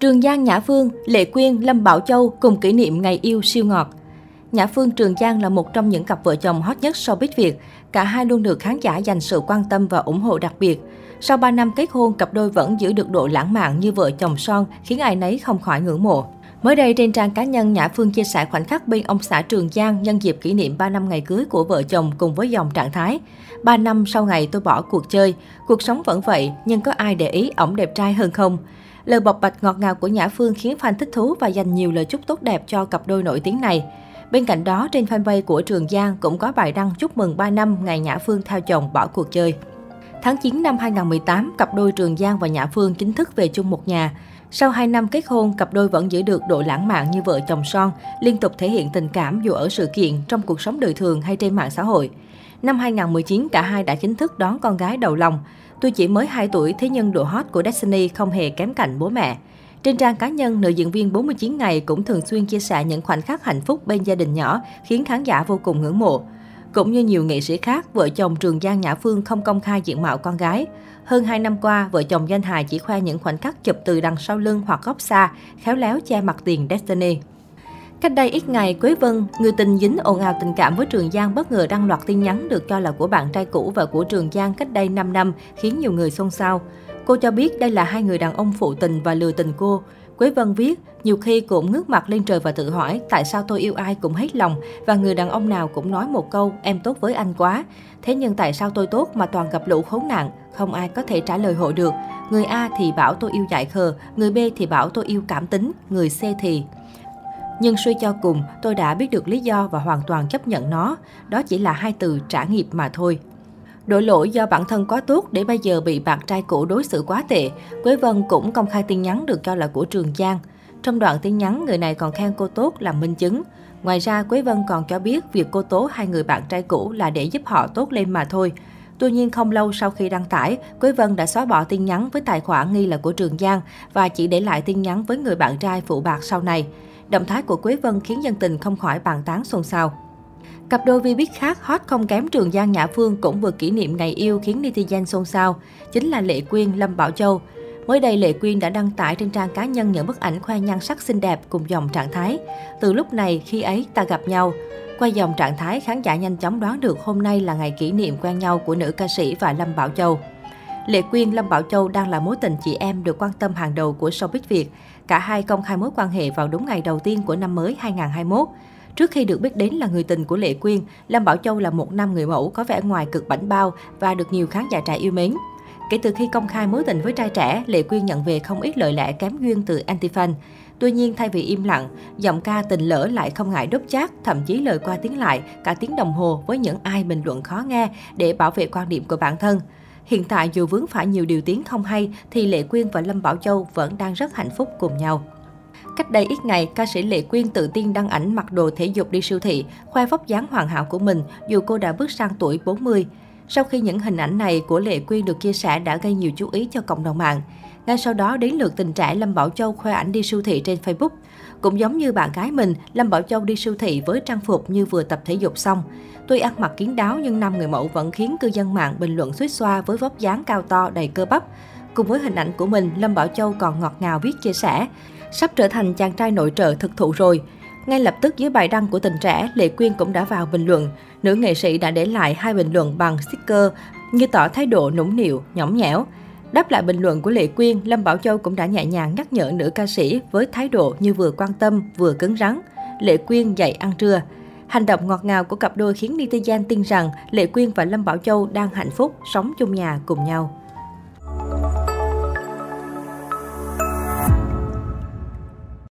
Trường Giang Nhã Phương, Lệ Quyên, Lâm Bảo Châu cùng kỷ niệm ngày yêu siêu ngọt. Nhã Phương Trường Giang là một trong những cặp vợ chồng hot nhất showbiz Việt. Cả hai luôn được khán giả dành sự quan tâm và ủng hộ đặc biệt. Sau 3 năm kết hôn, cặp đôi vẫn giữ được độ lãng mạn như vợ chồng son, khiến ai nấy không khỏi ngưỡng mộ. Mới đây, trên trang cá nhân, Nhã Phương chia sẻ khoảnh khắc bên ông xã Trường Giang nhân dịp kỷ niệm 3 năm ngày cưới của vợ chồng cùng với dòng trạng thái. 3 năm sau ngày tôi bỏ cuộc chơi, cuộc sống vẫn vậy, nhưng có ai để ý ổng đẹp trai hơn không? Lời bộc bạch ngọt ngào của Nhã Phương khiến fan thích thú và dành nhiều lời chúc tốt đẹp cho cặp đôi nổi tiếng này. Bên cạnh đó, trên fanpage của Trường Giang cũng có bài đăng chúc mừng 3 năm ngày Nhã Phương theo chồng bỏ cuộc chơi. Tháng 9 năm 2018, cặp đôi Trường Giang và Nhã Phương chính thức về chung một nhà. Sau 2 năm kết hôn, cặp đôi vẫn giữ được độ lãng mạn như vợ chồng son, liên tục thể hiện tình cảm dù ở sự kiện, trong cuộc sống đời thường hay trên mạng xã hội. Năm 2019, cả hai đã chính thức đón con gái đầu lòng. Tuy chỉ mới 2 tuổi, thế nhưng độ hot của Destiny không hề kém cạnh bố mẹ. Trên trang cá nhân, nữ diễn viên 49 ngày cũng thường xuyên chia sẻ những khoảnh khắc hạnh phúc bên gia đình nhỏ, khiến khán giả vô cùng ngưỡng mộ. Cũng như nhiều nghệ sĩ khác, vợ chồng Trường Giang Nhã Phương không công khai diện mạo con gái. Hơn 2 năm qua, vợ chồng danh hài chỉ khoe những khoảnh khắc chụp từ đằng sau lưng hoặc góc xa, khéo léo che mặt tiền Destiny. Cách đây ít ngày, Quế Vân, người tình dính ồn ào tình cảm với Trường Giang bất ngờ đăng loạt tin nhắn được cho là của bạn trai cũ và của Trường Giang cách đây 5 năm, khiến nhiều người xôn xao. Cô cho biết đây là hai người đàn ông phụ tình và lừa tình cô. Quế Vân viết, nhiều khi cũng ngước mặt lên trời và tự hỏi tại sao tôi yêu ai cũng hết lòng và người đàn ông nào cũng nói một câu em tốt với anh quá. Thế nhưng tại sao tôi tốt mà toàn gặp lũ khốn nạn, không ai có thể trả lời hộ được. Người A thì bảo tôi yêu dại khờ, người B thì bảo tôi yêu cảm tính, người C thì... Nhưng suy cho cùng, tôi đã biết được lý do và hoàn toàn chấp nhận nó. Đó chỉ là hai từ trả nghiệp mà thôi. Đổ lỗi do bản thân quá tốt để bây giờ bị bạn trai cũ đối xử quá tệ, Quế Vân cũng công khai tin nhắn được cho là của Trường Giang. Trong đoạn tin nhắn, người này còn khen cô tốt làm minh chứng. Ngoài ra, Quế Vân còn cho biết việc cô tố hai người bạn trai cũ là để giúp họ tốt lên mà thôi. Tuy nhiên không lâu sau khi đăng tải, Quế Vân đã xóa bỏ tin nhắn với tài khoản nghi là của Trường Giang và chỉ để lại tin nhắn với người bạn trai phụ bạc sau này. Động thái của Quế Vân khiến dân tình không khỏi bàn tán xôn xao. Cặp đôi vi biết khác hot không kém Trường Giang Nhã Phương cũng vừa kỷ niệm ngày yêu khiến netizen xôn xao, chính là Lệ Quyên, Lâm Bảo Châu. Mới đây, Lệ Quyên đã đăng tải trên trang cá nhân những bức ảnh khoe nhan sắc xinh đẹp cùng dòng trạng thái. Từ lúc này, khi ấy ta gặp nhau. Qua dòng trạng thái, khán giả nhanh chóng đoán được hôm nay là ngày kỷ niệm quen nhau của nữ ca sĩ và Lâm Bảo Châu. Lệ Quyên, Lâm Bảo Châu đang là mối tình chị em được quan tâm hàng đầu của showbiz Việt. Cả hai công khai mối quan hệ vào đúng ngày đầu tiên của năm mới 2021. Trước khi được biết đến là người tình của Lệ Quyên, Lâm Bảo Châu là một nam người mẫu có vẻ ngoài cực bảnh bao và được nhiều khán giả trẻ yêu mến. Kể từ khi công khai mối tình với trai trẻ, Lệ Quyên nhận về không ít lời lẽ kém duyên từ anti-fan. Tuy nhiên, thay vì im lặng, giọng ca tình lỡ lại không ngại đốt chát, thậm chí lời qua tiếng lại, cả tiếng đồng hồ với những ai bình luận khó nghe để bảo vệ quan điểm của bản thân. Hiện tại dù vướng phải nhiều điều tiếng không hay thì Lệ Quyên và Lâm Bảo Châu vẫn đang rất hạnh phúc cùng nhau. Cách đây ít ngày, ca sĩ Lệ Quyên tự tin đăng ảnh mặc đồ thể dục đi siêu thị, khoe vóc dáng hoàn hảo của mình dù cô đã bước sang tuổi 40. Sau khi những hình ảnh này của Lệ Quyên được chia sẻ đã gây nhiều chú ý cho cộng đồng mạng. Ngay sau đó đến lượt tình trẻ Lâm Bảo Châu khoe ảnh đi siêu thị trên Facebook. Cũng giống như bạn gái mình, Lâm Bảo Châu đi siêu thị với trang phục như vừa tập thể dục xong. Tuy ăn mặc kiến đáo nhưng năm người mẫu vẫn khiến cư dân mạng bình luận suýt xoa với vóc dáng cao to đầy cơ bắp. Cùng với hình ảnh của mình, Lâm Bảo Châu còn ngọt ngào viết chia sẻ sắp trở thành chàng trai nội trợ thực thụ rồi. Ngay lập tức dưới bài đăng của tình trẻ, Lệ Quyên cũng đã vào bình luận. Nữ nghệ sĩ đã để lại hai bình luận bằng sticker như tỏ thái độ nũng nịu, nhõng nhẽo. Đáp lại bình luận của Lệ Quyên, Lâm Bảo Châu cũng đã nhẹ nhàng nhắc nhở nữ ca sĩ với thái độ như vừa quan tâm vừa cứng rắn. Lệ Quyên dạy ăn trưa. Hành động ngọt ngào của cặp đôi khiến netizen tin rằng Lệ Quyên và Lâm Bảo Châu đang hạnh phúc, sống chung nhà cùng nhau.